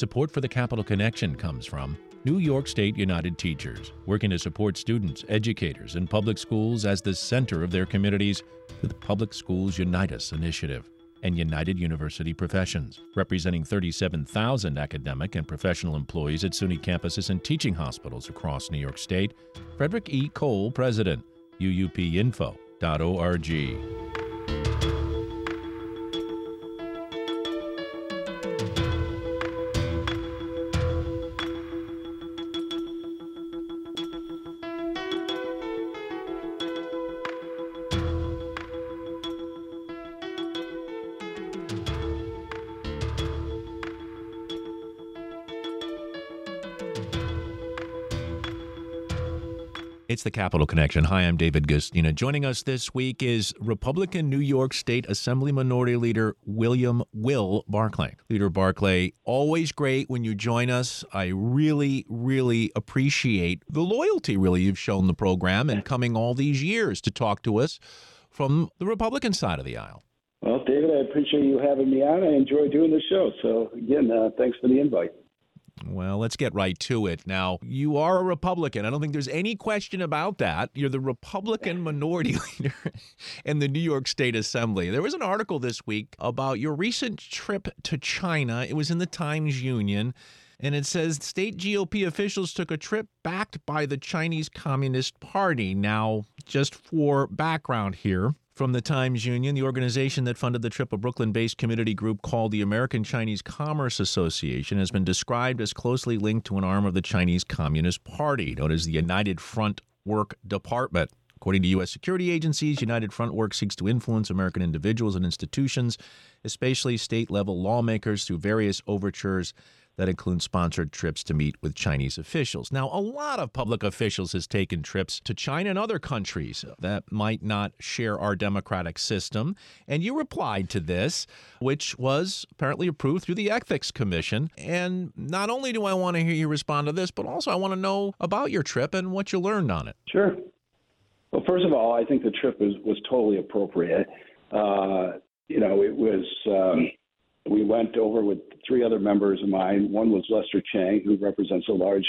Support for the Capitol Connection comes from New York State United Teachers, working to support students, educators, and public schools as the center of their communities with the Public Schools Unite Us initiative. And United University Professions, representing 37,000 academic and professional employees at SUNY campuses and teaching hospitals across New York State. Frederick E. Kowal, President, uupinfo.org. It's the Capitol Connection. Hi, I'm David Guistina. Joining us this week is Republican New York State Assembly Minority Leader William Will Barclay. Leader Barclay, always great when you join us. I really, really appreciate the loyalty really you've shown the program and coming all these years to talk to us from the Republican side of the aisle. Well, David, I appreciate you having me on. I enjoy doing the show. So, again, uh, thanks for the invite. Well, let's get right to it. Now, you are a Republican. I don't think there's any question about that. You're the Republican minority leader in the New York State Assembly. There was an article this week about your recent trip to China. It was in the Times Union. And it says state GOP officials took a trip backed by the Chinese Communist Party. Now, just for background here, from the Times Union, the organization that funded the trip, a Brooklyn based community group called the American Chinese Commerce Association, has been described as closely linked to an arm of the Chinese Communist Party, known as the United Front Work Department. According to U.S. security agencies, United Front Work seeks to influence American individuals and institutions, especially state level lawmakers, through various overtures that include sponsored trips to meet with Chinese officials. Now, a lot of public officials has taken trips to China and other countries that might not share our democratic system, and you replied to this, which was apparently approved through the Ethics Commission. And not only do I want to hear you respond to this, but also I want to know about your trip and what you learned on it. Sure. Well, first of all, I think the trip was was totally appropriate. Uh, you know, it was. Um, we went over with three other members of mine. One was Lester Chang, who represents a large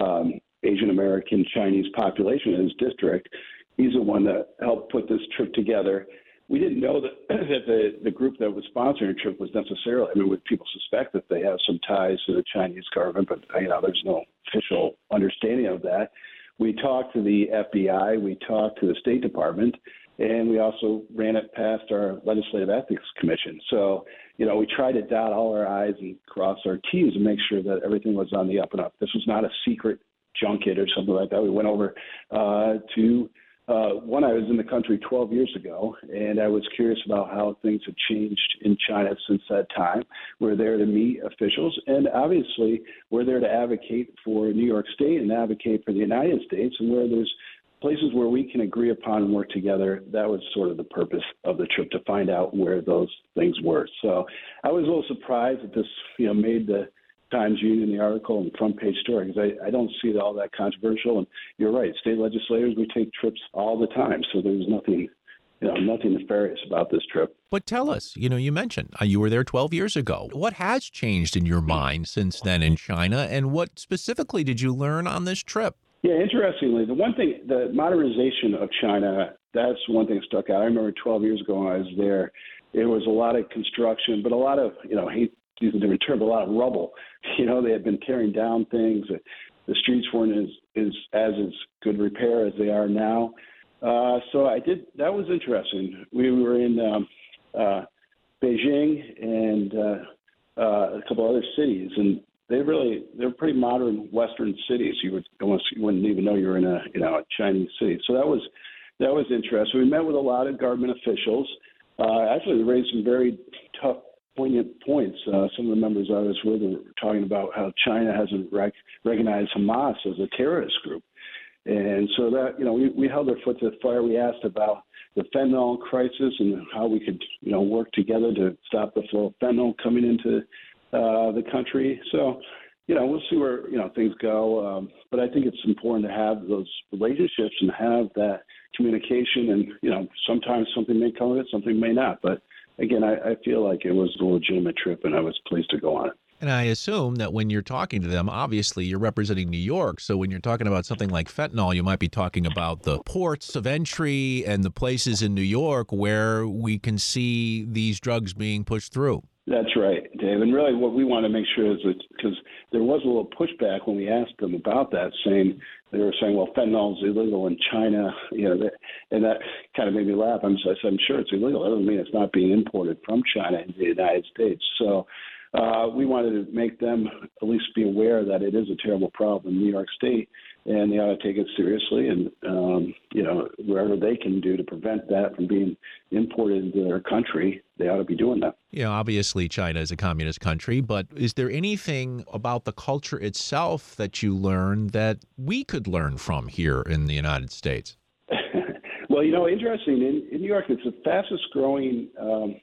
um, Asian American Chinese population in his district. He's the one that helped put this trip together. We didn't know that, that the, the group that was sponsoring the trip was necessarily, I mean, would people suspect that they have some ties to the Chinese government, but, you know, there's no official understanding of that. We talked to the FBI, we talked to the State Department, and we also ran it past our Legislative Ethics Commission. So, you know, we tried to dot all our I's and cross our T's and make sure that everything was on the up and up. This was not a secret junket or something like that. We went over uh, to uh, one. I was in the country 12 years ago, and I was curious about how things have changed in China since that time. We're there to meet officials, and obviously, we're there to advocate for New York State and advocate for the United States, and where there's places where we can agree upon and work together. That was sort of the purpose of the trip to find out where those things were. So I was a little surprised that this, you know, made the Times Union, the article, and front page story because I, I don't see it all that controversial. And you're right, state legislators we take trips all the time, so there's nothing. You know, nothing nefarious about this trip. But tell us, you know, you mentioned uh, you were there 12 years ago. What has changed in your mind since then in China, and what specifically did you learn on this trip? Yeah, interestingly, the one thing, the modernization of China, that's one thing that stuck out. I remember 12 years ago when I was there, it was a lot of construction, but a lot of, you know, hate a different term, but a lot of rubble. You know, they had been tearing down things. The streets weren't as, as, as as good repair as they are now. Uh, so I did, that was interesting. We were in um, uh, Beijing and uh, uh, a couple other cities, and they really they're pretty modern Western cities. You would almost you wouldn't even know you're in a you know a Chinese city. So that was that was interesting. We met with a lot of government officials. Uh, actually, they raised some very tough, poignant points. Uh, some of the members I was with were talking about how China hasn't rec- recognized Hamas as a terrorist group, and so that you know we, we held our foot to the fire. We asked about the fentanyl crisis and how we could you know work together to stop the flow of fentanyl coming into uh, the country. So, you know, we'll see where you know things go. Um, but I think it's important to have those relationships and have that communication. And you know, sometimes something may come of it, something may not. But again, I, I feel like it was a legitimate trip, and I was pleased to go on it. And I assume that when you're talking to them, obviously you're representing New York. So when you're talking about something like fentanyl, you might be talking about the ports of entry and the places in New York where we can see these drugs being pushed through. That's right, Dave. And really, what we want to make sure is that because there was a little pushback when we asked them about that, saying they were saying, "Well, fentanyl is illegal in China," you know, and that kind of made me laugh. I'm, I said, "I'm sure it's illegal. That doesn't mean it's not being imported from China into the United States." So uh, we wanted to make them at least be aware that it is a terrible problem in New York State, and they ought to take it seriously. And um, you know, wherever they can do to prevent that from being imported into their country, they ought to be doing that. You know, obviously China is a communist country, but is there anything about the culture itself that you learned that we could learn from here in the United States? well, you know, interesting in, in New York, it's the fastest growing. Um,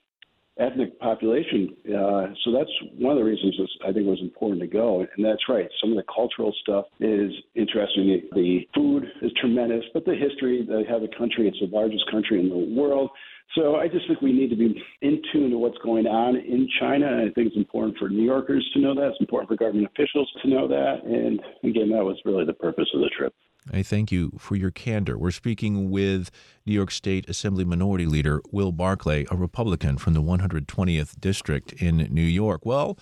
ethnic population. Uh, so that's one of the reasons I think it was important to go. And that's right. Some of the cultural stuff is interesting. The food is tremendous, but the history, they have a country, it's the largest country in the world. So I just think we need to be in tune to what's going on in China. I think it's important for New Yorkers to know that. It's important for government officials to know that. And again, that was really the purpose of the trip. I thank you for your candor. We're speaking with New York State Assembly Minority Leader Will Barclay, a Republican from the 120th District in New York. Well,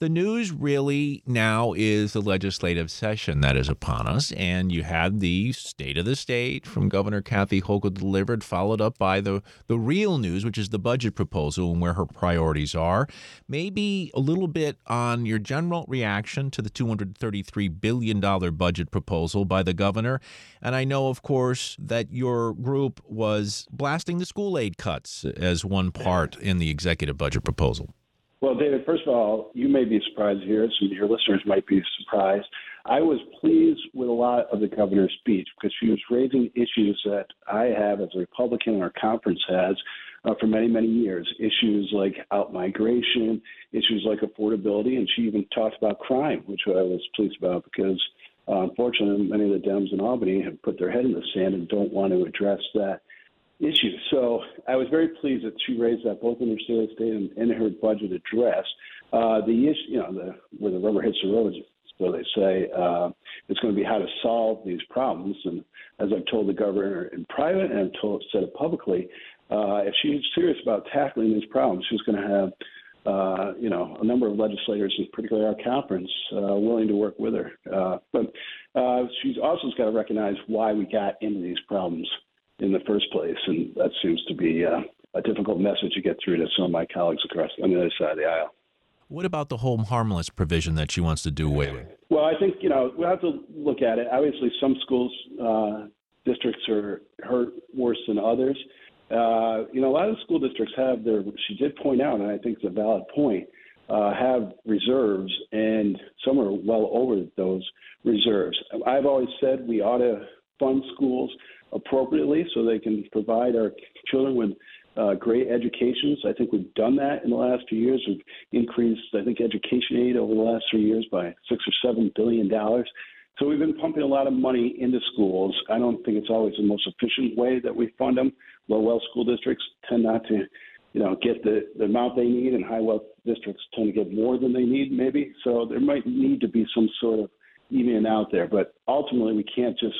the news really now is the legislative session that is upon us, and you had the state of the state from Governor Kathy Hochul delivered, followed up by the the real news, which is the budget proposal and where her priorities are. Maybe a little bit on your general reaction to the 233 billion dollar budget proposal by the governor, and I know, of course, that your group was blasting the school aid cuts as one part in the executive budget proposal. Well, David, first of all, you may be surprised hear Some of your listeners might be surprised. I was pleased with a lot of the governor's speech because she was raising issues that I have as a Republican and our conference has uh, for many, many years. Issues like outmigration, issues like affordability, and she even talked about crime, which I was pleased about because uh, unfortunately many of the Dems in Albany have put their head in the sand and don't want to address that issue. So I was very pleased that she raised that both in her state of state and in her budget address. Uh, the issue, you know, the, where the rubber hits the road, so they say, uh, it's going to be how to solve these problems. And as I've told the governor in private and told, said it publicly, uh, if she's serious about tackling these problems, she's going to have uh, you know, a number of legislators, particularly our conference, uh, willing to work with her. Uh, but uh, she's also got to recognize why we got into these problems in the first place, and that seems to be uh, a difficult message to get through to some of my colleagues across on the other side of the aisle. What about the home harmless provision that she wants to do away with? Well, I think you know we have to look at it. Obviously, some schools uh, districts are hurt worse than others. Uh, you know, a lot of school districts have their. She did point out, and I think it's a valid point. Uh, have reserves, and some are well over those reserves. I've always said we ought to fund schools appropriately so they can provide our children with uh, great educations. I think we've done that in the last few years. We've increased, I think, education aid over the last three years by six or seven billion dollars. So we've been pumping a lot of money into schools. I don't think it's always the most efficient way that we fund them. Low wealth school districts tend not to, you know, get the, the amount they need, and high wealth districts tend to get more than they need, maybe. So there might need to be some sort of evening out there. But ultimately, we can't just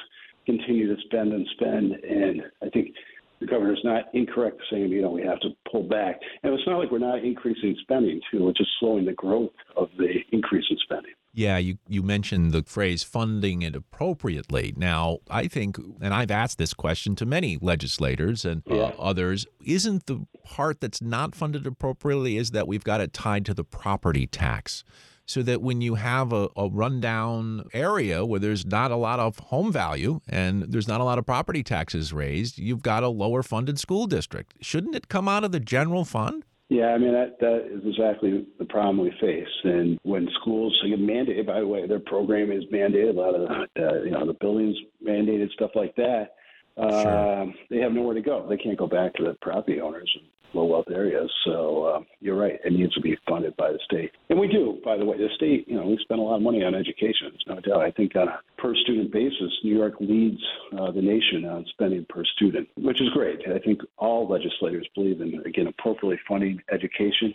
continue to spend and spend. And I think the governor's not incorrect saying, you know, we have to pull back. And it's not like we're not increasing spending, too. We're just slowing the growth of the increase in spending. Yeah, you, you mentioned the phrase funding it appropriately. Now, I think, and I've asked this question to many legislators and uh, others, isn't the part that's not funded appropriately is that we've got it tied to the property tax? So that when you have a, a rundown area where there's not a lot of home value and there's not a lot of property taxes raised, you've got a lower funded school district. Shouldn't it come out of the general fund? Yeah, I mean that that is exactly the problem we face. And when schools get mandated, by the way, their program is mandated. A lot of the, uh, you know the buildings mandated stuff like that. Uh, They have nowhere to go. They can't go back to the property owners and low wealth areas. So uh, you're right; it needs to be funded by the state, and we do. By the way, the state, you know, we spend a lot of money on education. There's no doubt. I think on a per student basis, New York leads uh, the nation on spending per student, which is great. I think all legislators believe in again appropriately funding education.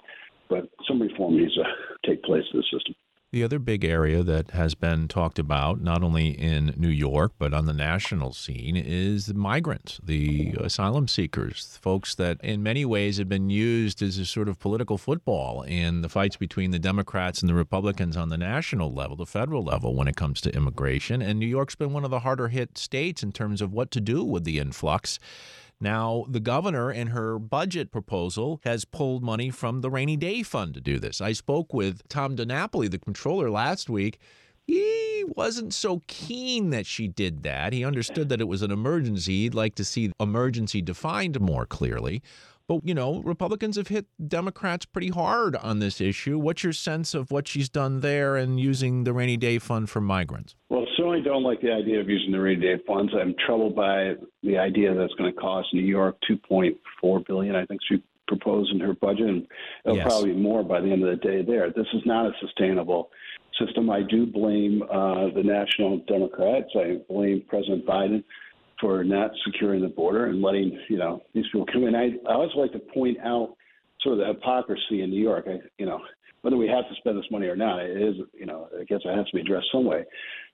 but some reform needs to take place in the system. The other big area that has been talked about, not only in New York, but on the national scene, is the migrants, the asylum seekers, folks that in many ways have been used as a sort of political football in the fights between the Democrats and the Republicans on the national level, the federal level, when it comes to immigration. And New York's been one of the harder hit states in terms of what to do with the influx. Now, the governor, in her budget proposal, has pulled money from the rainy day fund to do this. I spoke with Tom DiNapoli, the comptroller, last week. He wasn't so keen that she did that. He understood that it was an emergency. He'd like to see emergency defined more clearly. But, you know, Republicans have hit Democrats pretty hard on this issue. What's your sense of what she's done there and using the rainy day fund for migrants? Well, certainly don't like the idea of using the rainy day funds. I'm troubled by the idea that it's going to cost New York 2.4 billion. I think she proposed in her budget, and it'll yes. probably be more by the end of the day. There, this is not a sustainable system. I do blame uh, the national Democrats. I blame President Biden for not securing the border and letting you know these people come in. I, I always like to point out sort of the hypocrisy in New York. I, you know, whether we have to spend this money or not, it is you know I guess it has to be addressed some way.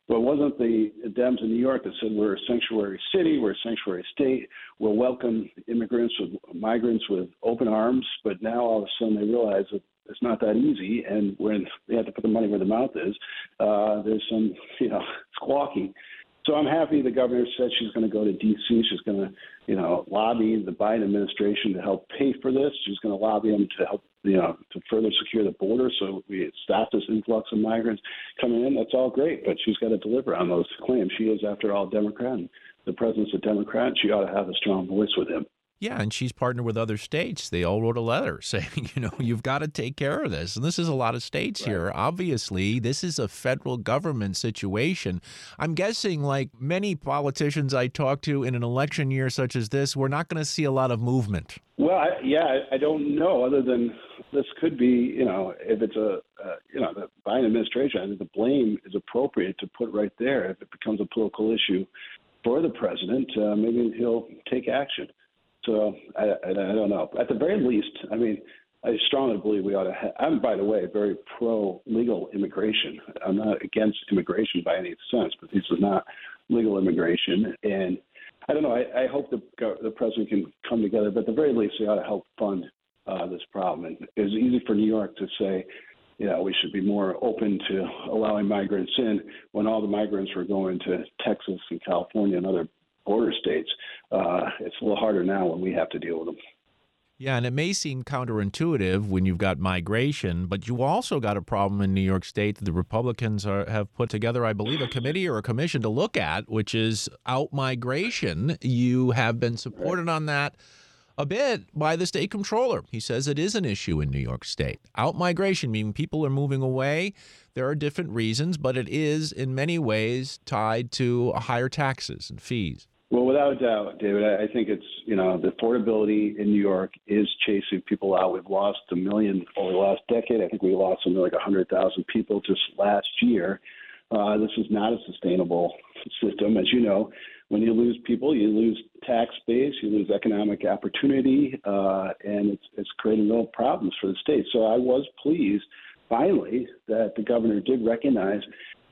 But wasn't the Dems in New York that said we're a sanctuary city, we're a sanctuary state, we'll welcome immigrants with migrants with open arms. But now all of a sudden they realize that it's not that easy, and when they have to put the money where the mouth is, uh, there's some you know squawking. So I'm happy the governor said she's going to go to D.C. She's going to, you know, lobby the Biden administration to help pay for this. She's going to lobby them to help, you know, to further secure the border so we stop this influx of migrants coming in. That's all great, but she's got to deliver on those claims. She is, after all, Democrat. And the president's a Democrat. She ought to have a strong voice with him. Yeah, and she's partnered with other states. They all wrote a letter saying, you know, you've got to take care of this. And this is a lot of states right. here. Obviously, this is a federal government situation. I'm guessing, like many politicians I talk to in an election year such as this, we're not going to see a lot of movement. Well, I, yeah, I don't know. Other than this could be, you know, if it's a, uh, you know, the Biden administration, I think the blame is appropriate to put right there. If it becomes a political issue for the president, uh, maybe he'll take action. So I, I, I don't know. At the very least, I mean, I strongly believe we ought to. have. I'm, by the way, very pro legal immigration. I'm not against immigration by any sense, but this is not legal immigration. And I don't know. I, I hope the the president can come together, but at the very least, they ought to help fund uh, this problem. And it's easy for New York to say, you know, we should be more open to allowing migrants in when all the migrants were going to Texas and California and other border states. Uh, it's a little harder now when we have to deal with them. Yeah, and it may seem counterintuitive when you've got migration, but you also got a problem in New York State that the Republicans are, have put together, I believe, a committee or a commission to look at, which is out migration. You have been supported on that a bit by the state comptroller. He says it is an issue in New York State. Out migration, meaning people are moving away. There are different reasons, but it is in many ways tied to higher taxes and fees. Well, without a doubt, David, I think it's, you know, the affordability in New York is chasing people out. We've lost a million over the last decade. I think we lost something like 100,000 people just last year. Uh, this is not a sustainable system. As you know, when you lose people, you lose tax base, you lose economic opportunity, uh, and it's, it's creating real problems for the state. So I was pleased, finally, that the governor did recognize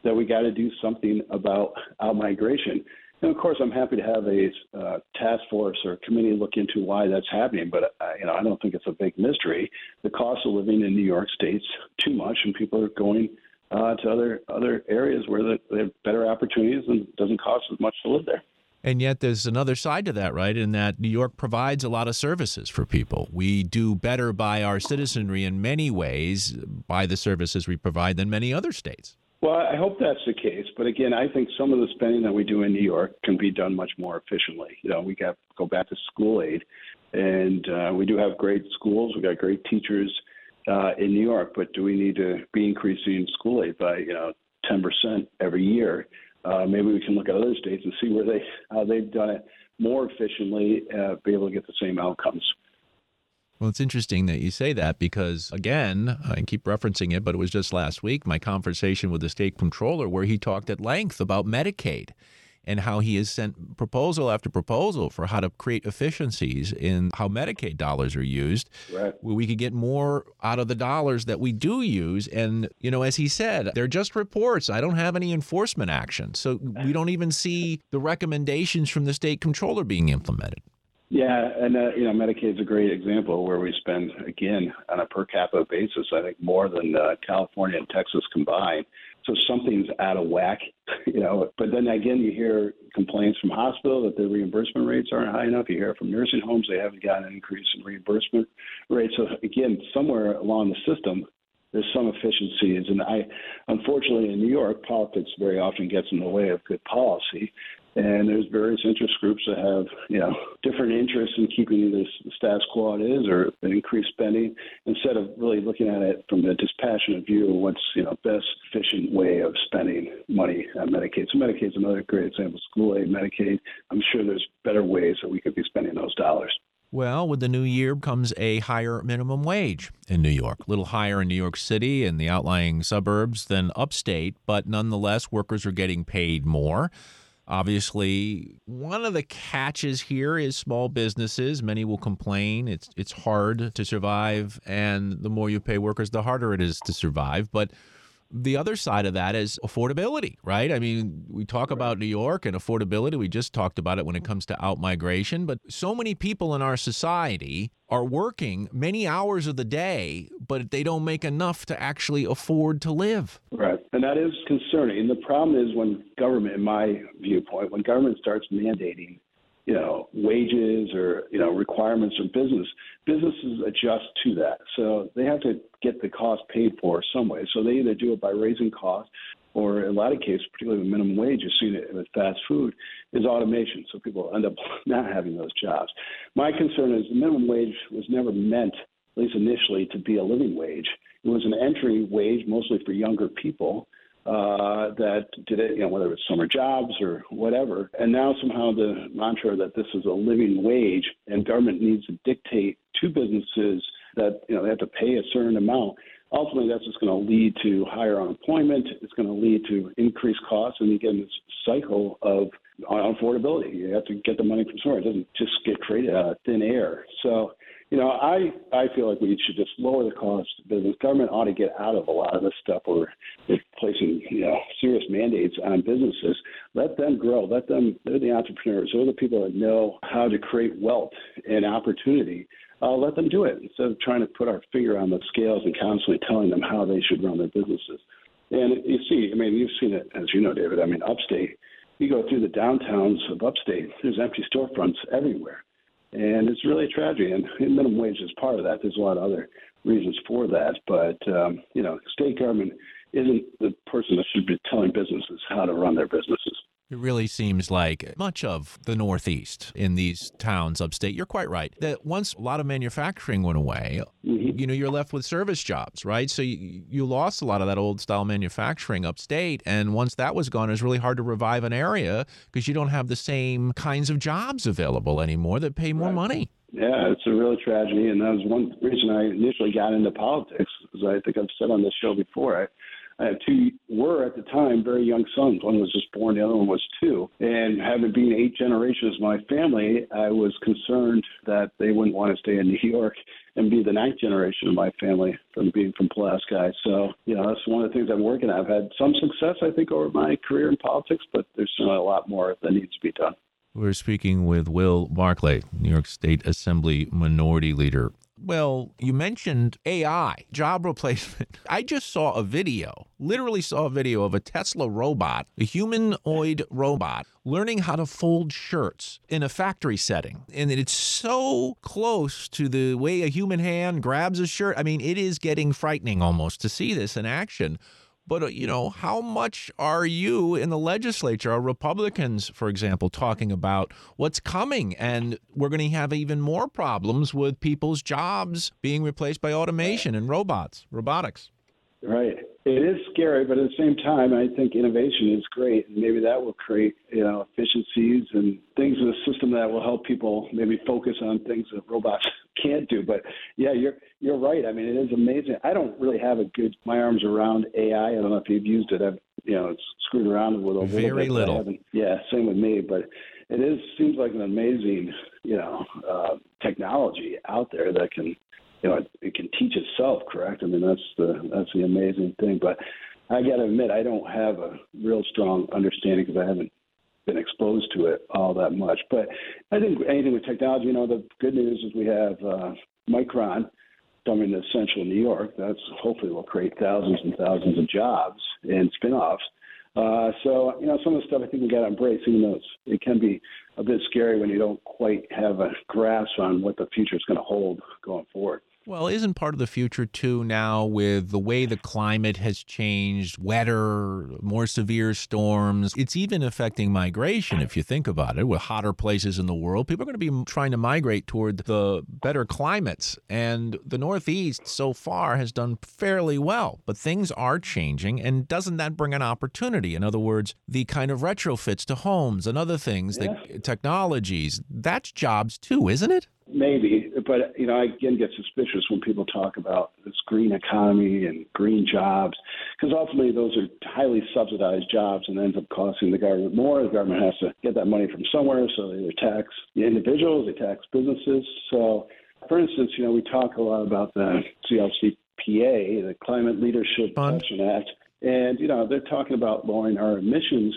that we got to do something about out migration. And of course, I'm happy to have a uh, task force or committee look into why that's happening. But uh, you know, I don't think it's a big mystery. The cost of living in New York State's too much, and people are going uh, to other other areas where they have better opportunities and doesn't cost as much to live there. And yet, there's another side to that, right? In that New York provides a lot of services for people. We do better by our citizenry in many ways by the services we provide than many other states. Well, I hope that's the case. But again, I think some of the spending that we do in New York can be done much more efficiently. You know, we got go back to school aid, and uh, we do have great schools. We got great teachers uh, in New York. But do we need to be increasing school aid by you know 10% every year? Uh, maybe we can look at other states and see where they how they've done it more efficiently, uh, be able to get the same outcomes. Well, it's interesting that you say that because, again, I keep referencing it, but it was just last week, my conversation with the state comptroller, where he talked at length about Medicaid and how he has sent proposal after proposal for how to create efficiencies in how Medicaid dollars are used, right. where we could get more out of the dollars that we do use. And, you know, as he said, they're just reports. I don't have any enforcement action. So we don't even see the recommendations from the state comptroller being implemented. Yeah, and uh, you know, Medicaid's a great example where we spend again on a per capita basis. I think more than uh, California and Texas combined. So something's out of whack, you know. But then again, you hear complaints from hospitals that the reimbursement rates aren't high enough. You hear from nursing homes they haven't gotten an increase in reimbursement rates. So again, somewhere along the system, there's some efficiencies. And I, unfortunately, in New York, politics very often gets in the way of good policy. And there's various interest groups that have, you know, different interests in keeping this status quo it is or increased spending instead of really looking at it from a dispassionate view of what's, you know, best efficient way of spending money on Medicaid. So Medicaid's another great example. School aid, Medicaid. I'm sure there's better ways that we could be spending those dollars. Well, with the new year comes a higher minimum wage in New York, a little higher in New York City and the outlying suburbs than upstate, but nonetheless, workers are getting paid more. Obviously, one of the catches here is small businesses. Many will complain it's it's hard to survive, and the more you pay workers, the harder it is to survive. But the other side of that is affordability, right? I mean, we talk about New York and affordability. We just talked about it when it comes to out migration, but so many people in our society are working many hours of the day, but they don't make enough to actually afford to live. Right. And that is concerning. The problem is when government, in my viewpoint, when government starts mandating you know, wages or, you know, requirements for business, businesses adjust to that. So they have to get the cost paid for some way. So they either do it by raising costs or in a lot of cases, particularly with minimum wage, you've seen it with fast food, is automation. So people end up not having those jobs. My concern is the minimum wage was never meant, at least initially, to be a living wage. It was an entry wage mostly for younger people uh, that did it, you know, whether it's summer jobs or whatever. And now somehow the mantra that this is a living wage and government needs to dictate to businesses that, you know, they have to pay a certain amount. Ultimately, that's just going to lead to higher unemployment. It's going to lead to increased costs, and you again, this cycle of affordability. You have to get the money from somewhere. It doesn't just get created out of thin air. So you know, I I feel like we should just lower the cost business. Government ought to get out of a lot of this stuff they're placing you know serious mandates on businesses. Let them grow. Let them. They're the entrepreneurs. They're the people that know how to create wealth and opportunity. Uh, let them do it instead of trying to put our finger on the scales and constantly telling them how they should run their businesses. And you see, I mean, you've seen it as you know, David. I mean, upstate. You go through the downtowns of upstate. There's empty storefronts everywhere and it's really a tragedy. And minimum wage is part of that. There's a lot of other reasons for that, but um, you know, state government isn't the person that should be telling businesses how to run their businesses. It really seems like much of the Northeast in these towns upstate, you're quite right, that once a lot of manufacturing went away, mm-hmm. you know, you're left with service jobs, right? So you, you lost a lot of that old style manufacturing upstate. And once that was gone, it was really hard to revive an area because you don't have the same kinds of jobs available anymore that pay more right. money. Yeah, it's a real tragedy, and that was one reason I initially got into politics. As I think I've said on this show before, I I have two were at the time very young sons. One was just born, the other one was two. And having been eight generations of my family, I was concerned that they wouldn't want to stay in New York and be the ninth generation of my family from being from Pulaski. So, you know, that's one of the things I'm working at. I've had some success, I think, over my career in politics, but there's still a lot more that needs to be done. We're speaking with Will Barclay, New York State Assembly Minority Leader. Well, you mentioned AI, job replacement. I just saw a video, literally saw a video of a Tesla robot, a humanoid robot, learning how to fold shirts in a factory setting. And it's so close to the way a human hand grabs a shirt. I mean, it is getting frightening almost to see this in action. But, uh, you know, how much are you in the legislature, are Republicans, for example, talking about what's coming? And we're going to have even more problems with people's jobs being replaced by automation and robots, robotics. Right. It is scary, but at the same time, I think innovation is great, and maybe that will create you know efficiencies and things in the system that will help people maybe focus on things that robots can't do. But yeah, you're you're right. I mean, it is amazing. I don't really have a good my arms around AI. I don't know if you've used it. I've you know, it's screwed around with a little Very bit. little. Yeah, same with me. But it is seems like an amazing, you know, uh, technology out there that can, you know, it, it can teach itself. Correct. I mean, that's the that's the amazing thing. But I got to admit, I don't have a real strong understanding because I haven't been exposed to it all that much. But I think anything with technology, you know, the good news is we have uh, Micron coming to central New York. That's hopefully will create thousands and thousands of jobs and spin-offs. Uh, so, you know, some of the stuff I think we got to embrace, even though it's, it can be a bit scary when you don't quite have a grasp on what the future is going to hold going forward. Well, isn't part of the future too now with the way the climate has changed, wetter, more severe storms? It's even affecting migration if you think about it. With hotter places in the world, people are going to be trying to migrate toward the better climates. And the Northeast so far has done fairly well, but things are changing. And doesn't that bring an opportunity? In other words, the kind of retrofits to homes and other things, Yeah. the technologies, that's jobs too, isn't it? Maybe, but you know, I again get suspicious when people talk about this green economy and green jobs, because ultimately those are highly subsidized jobs and ends up costing the government more. The government has to get that money from somewhere, so they either tax the individuals, they tax businesses. So, for instance, you know, we talk a lot about the CLCPA, the Climate Leadership Fund. Protection Act, and you know, they're talking about lowering our emissions,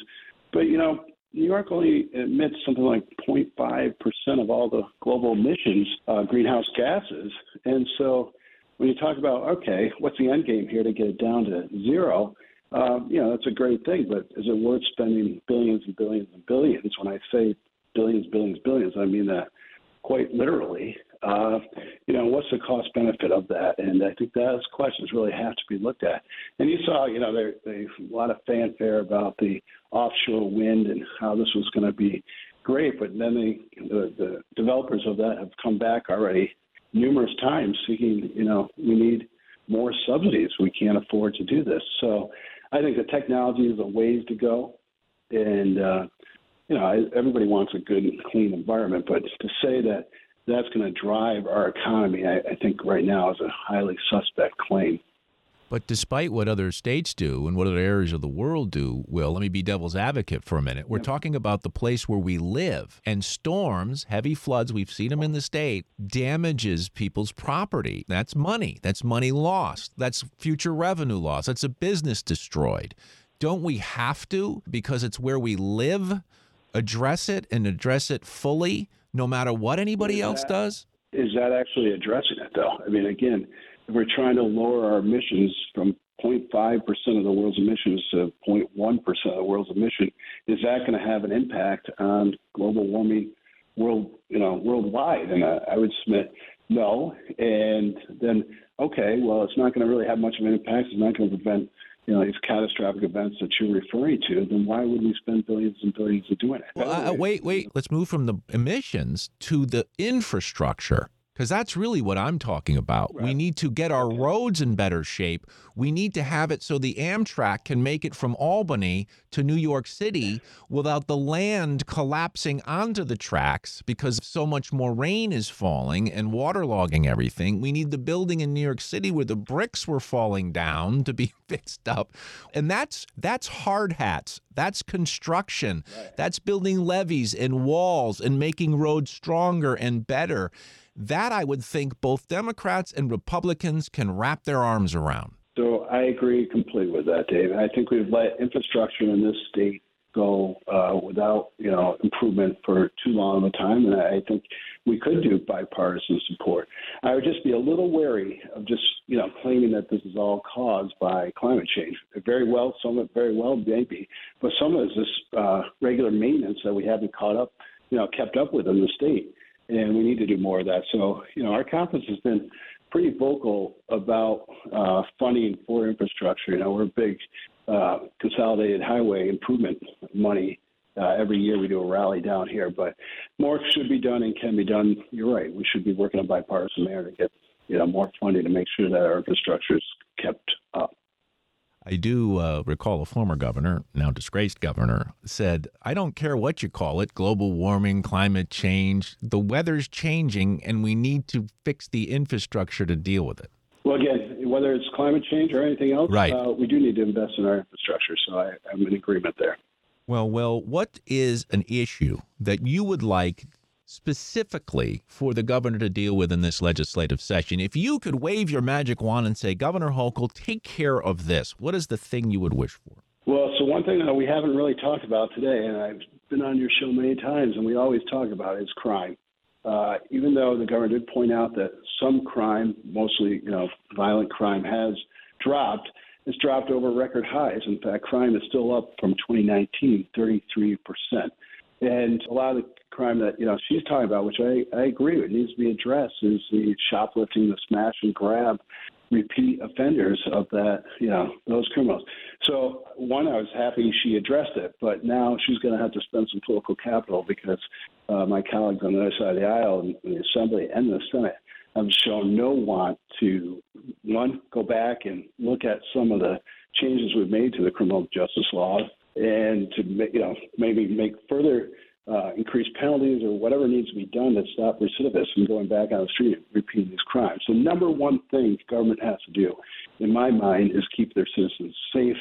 but you know, New York only emits something like 0.5% of all the global emissions, uh, greenhouse gases. And so when you talk about, okay, what's the end game here to get it down to zero? Um, you know, that's a great thing, but is it worth spending billions and billions and billions? When I say billions, billions, billions, I mean that quite literally. Uh, you know, what's the cost benefit of that? And I think those questions really have to be looked at. And you saw, you know, there, there's a lot of fanfare about the offshore wind and how this was going to be great, but then they, the, the developers of that have come back already numerous times seeking, you know, we need more subsidies. We can't afford to do this. So I think the technology is a ways to go. And, uh, you know, everybody wants a good clean environment, but to say that that's going to drive our economy, I, I think right now is a highly suspect claim. But despite what other states do and what other areas of the world do, Will, let me be devil's advocate for a minute. We're talking about the place where we live. And storms, heavy floods, we've seen them in the state, damages people's property. That's money. That's money lost. That's future revenue loss. That's a business destroyed. Don't we have to, because it's where we live, address it and address it fully, no matter what anybody else does? Is that actually addressing it, though? I mean, again, if we're trying to lower our emissions from 0.5% of the world's emissions to 0.1% of the world's emission, is that going to have an impact on global warming world, you know, worldwide? And I, I would submit no. And then, okay, well, it's not going to really have much of an impact. It's not going to prevent, you know, these catastrophic events that you're referring to. Then why would we spend billions and billions of doing it? Well, uh, wait, wait. Let's move from the emissions to the infrastructure. Because that's really what I'm talking about. We need to get our roads in better shape. We need to have it so the Amtrak can make it from Albany to New York City without the land collapsing onto the tracks because so much more rain is falling and waterlogging everything. We need the building in New York City where the bricks were falling down to be fixed up. And that's that's hard hats. That's construction. That's building levees and walls and making roads stronger and better. That I would think both Democrats and Republicans can wrap their arms around. So I agree completely with that, Dave. I think we've let infrastructure in this state go uh, without, you know, improvement for too long of a time, and I think we could do bipartisan support. I would just be a little wary of just, you know, claiming that this is all caused by climate change. Very well, some of it very well maybe, but some of it is this uh, regular maintenance that we haven't caught up, you know, kept up with in the state, and we need to do more of that. So, you know, our conference has been pretty vocal about uh, funding for infrastructure. You know, we're a big uh, consolidated highway improvement money. Uh, every year we do a rally down here, but more should be done and can be done. You're right. We should be working on bipartisan manner to get you know more funding to make sure that our infrastructure is kept up. I do uh, recall a former governor, now disgraced governor, said, I don't care what you call it global warming, climate change. The weather's changing, and we need to fix the infrastructure to deal with it. Well, again, whether it's climate change or anything else, right. uh, we do need to invest in our infrastructure. So I, I'm in agreement there. Well, well, what is an issue that you would like specifically for the governor to deal with in this legislative session? If you could wave your magic wand and say, Governor Hochul, take care of this, what is the thing you would wish for? Well, so one thing that we haven't really talked about today, and I've been on your show many times, and we always talk about it, is crime. Uh, even though the governor did point out that some crime, mostly you know violent crime, has dropped, it's dropped over record highs. In fact, crime is still up from 2019, 33 percent. And a lot of the crime that you know she's talking about, which I, I agree with, needs to be addressed, is the shoplifting, the smash and grab, repeat offenders of that, you know, those criminals. So one, I was happy she addressed it, but now she's going to have to spend some political capital because uh, my colleagues on the other side of the aisle in the Assembly and the Senate have shown no want to one go back and look at some of the changes we've made to the criminal justice law and to you know maybe make further uh, increase penalties or whatever needs to be done to stop recidivists from going back on the street and repeating these crimes. So, number one thing government has to do, in my mind, is keep their citizens safe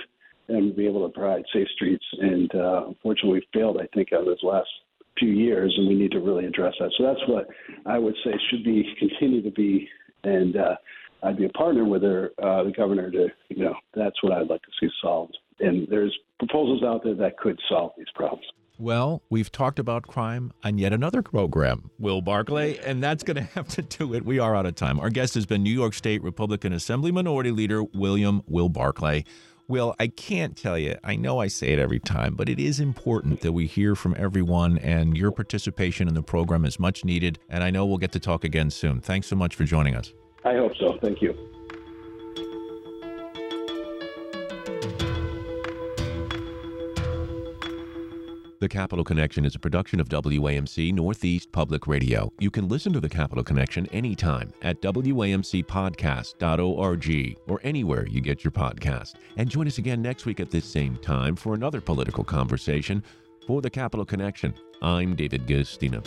and be able to provide safe streets. And uh, unfortunately, we failed, I think, over those last few years, and we need to really address that. So that's what I would say should be continue to be, and uh, I'd be a partner with her, uh, the governor, to you know that's what I'd like to see solved. And there's proposals out there that could solve these problems. Well, we've talked about crime on yet another program, Will Barclay, and that's going to have to do it. We are out of time. Our guest has been New York State Republican Assembly Minority Leader William Will Barclay. Will, I can't tell you, I know I say it every time, but it is important that we hear from everyone, and your participation in the program is much needed. And I know we'll get to talk again soon. Thanks so much for joining us. I hope so. Thank you. The Capitol Connection is a production of WAMC Northeast Public Radio. You can listen to The Capitol Connection anytime at WAMCpodcast.org or anywhere you get your podcast. And join us again next week at this same time for another political conversation. For The Capitol Connection, I'm David Guistina.